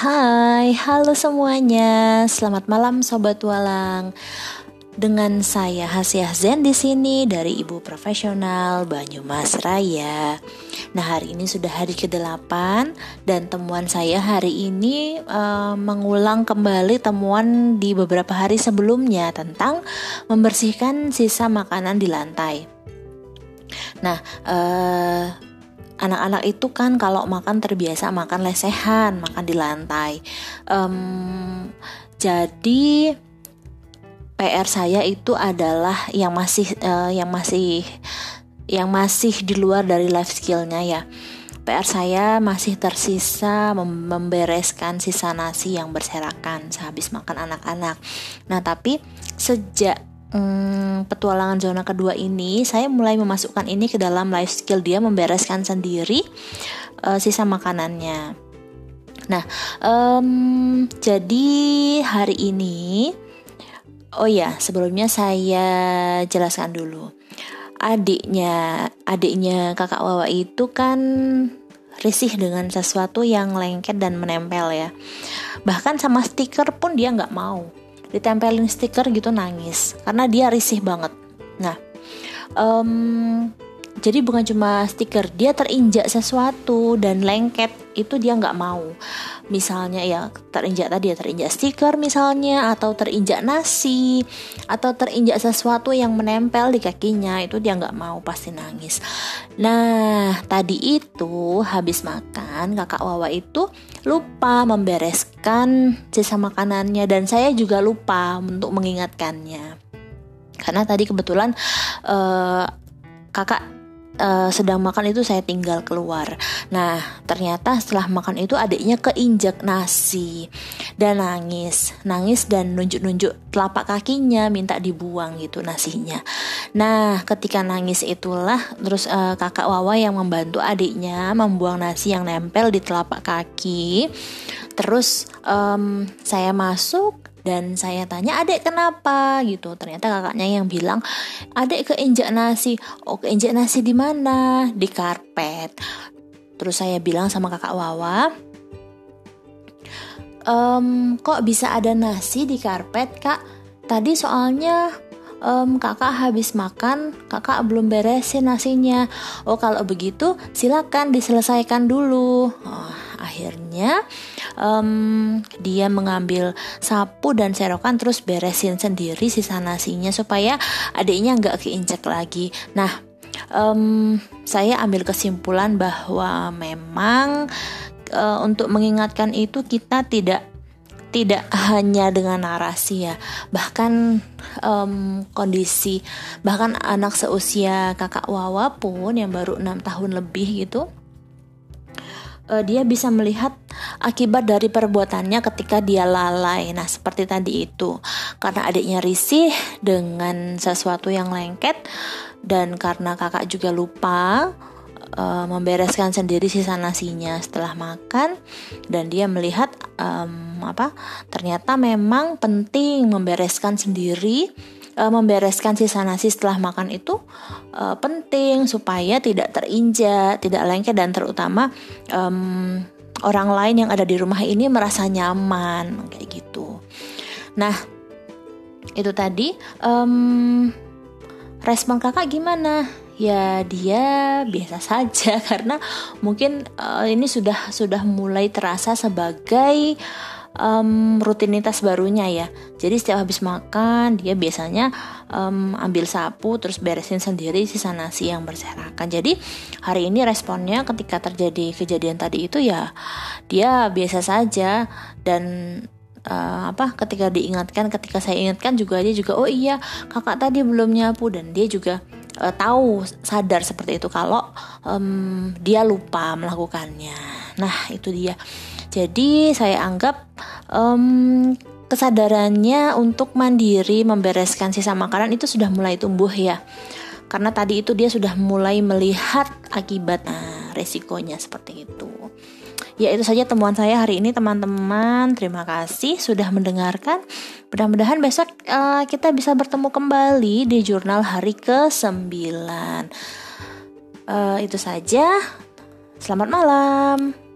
Hai, halo semuanya. Selamat malam sobat walang. Dengan saya Hasiah Zen di sini dari Ibu Profesional Banyumas Raya. Nah, hari ini sudah hari ke-8 dan temuan saya hari ini uh, mengulang kembali temuan di beberapa hari sebelumnya tentang membersihkan sisa makanan di lantai. Nah, uh, anak-anak itu kan kalau makan terbiasa makan lesehan, makan di lantai. Um, jadi PR saya itu adalah yang masih uh, yang masih yang masih di luar dari life skillnya ya. PR saya masih tersisa mem membereskan sisa nasi yang berserakan sehabis makan anak-anak. Nah, tapi sejak hmm, petualangan zona kedua ini, saya mulai memasukkan ini ke dalam life skill dia membereskan sendiri uh, sisa makanannya. Nah, um, jadi hari ini Oh ya, sebelumnya saya jelaskan dulu. Adiknya, adiknya kakak Wawa itu kan risih dengan sesuatu yang lengket dan menempel ya. Bahkan sama stiker pun dia nggak mau. Ditempelin stiker gitu nangis. Karena dia risih banget. Nah, um, jadi bukan cuma stiker dia terinjak sesuatu dan lengket itu dia nggak mau. Misalnya ya terinjak tadi ya terinjak stiker misalnya atau terinjak nasi atau terinjak sesuatu yang menempel di kakinya itu dia nggak mau pasti nangis. Nah tadi itu habis makan kakak Wawa itu lupa membereskan sisa makanannya dan saya juga lupa untuk mengingatkannya karena tadi kebetulan uh, kakak uh, sedang makan itu saya tinggal keluar. Nah, ternyata setelah makan itu adiknya keinjak nasi dan nangis, nangis dan nunjuk-nunjuk telapak kakinya minta dibuang gitu nasinya. Nah, ketika nangis itulah terus uh, kakak Wawa yang membantu adiknya membuang nasi yang nempel di telapak kaki. Terus um, saya masuk dan saya tanya adek kenapa? Gitu. Ternyata kakaknya yang bilang adek keinjak nasi. Oh keinjak nasi di mana? Di karpet. Terus saya bilang sama kakak Wawa ehm, kok bisa ada nasi di karpet kak? Tadi soalnya um, kakak habis makan, kakak belum beresin nasinya. Oh kalau begitu silakan diselesaikan dulu. Oh, akhirnya um, dia mengambil sapu dan serokan terus beresin sendiri sisa nasinya supaya adiknya nggak keinjek lagi. Nah, um, saya ambil kesimpulan bahwa memang uh, untuk mengingatkan itu kita tidak tidak hanya dengan narasi ya bahkan um, kondisi bahkan anak seusia kakak Wawa pun yang baru enam tahun lebih gitu uh, dia bisa melihat akibat dari perbuatannya ketika dia lalai. Nah, seperti tadi itu, karena adiknya risih dengan sesuatu yang lengket dan karena kakak juga lupa uh, membereskan sendiri sisa nasinya setelah makan dan dia melihat um, apa ternyata memang penting membereskan sendiri uh, membereskan sisa nasi setelah makan itu uh, penting supaya tidak terinjak, tidak lengket dan terutama um, orang lain yang ada di rumah ini merasa nyaman kayak gitu. Nah itu tadi um, respon kakak gimana? Ya dia biasa saja karena mungkin uh, ini sudah sudah mulai terasa sebagai um, rutinitas barunya ya. Jadi setiap habis makan dia biasanya um, ambil sapu terus beresin sendiri sisa nasi yang berserakan. Jadi hari ini responnya ketika terjadi kejadian tadi itu ya dia biasa saja dan uh, apa ketika diingatkan ketika saya ingatkan juga dia juga oh iya kakak tadi belum nyapu dan dia juga uh, tahu sadar seperti itu kalau um, dia lupa melakukannya. Nah itu dia. Jadi saya anggap um, kesadarannya untuk mandiri membereskan sisa makanan itu sudah mulai tumbuh ya. Karena tadi itu dia sudah mulai melihat akibat nah, resikonya seperti itu. Ya itu saja temuan saya hari ini teman-teman. Terima kasih sudah mendengarkan. Mudah-mudahan besok uh, kita bisa bertemu kembali di jurnal hari ke-9. Uh, itu saja. Selamat malam.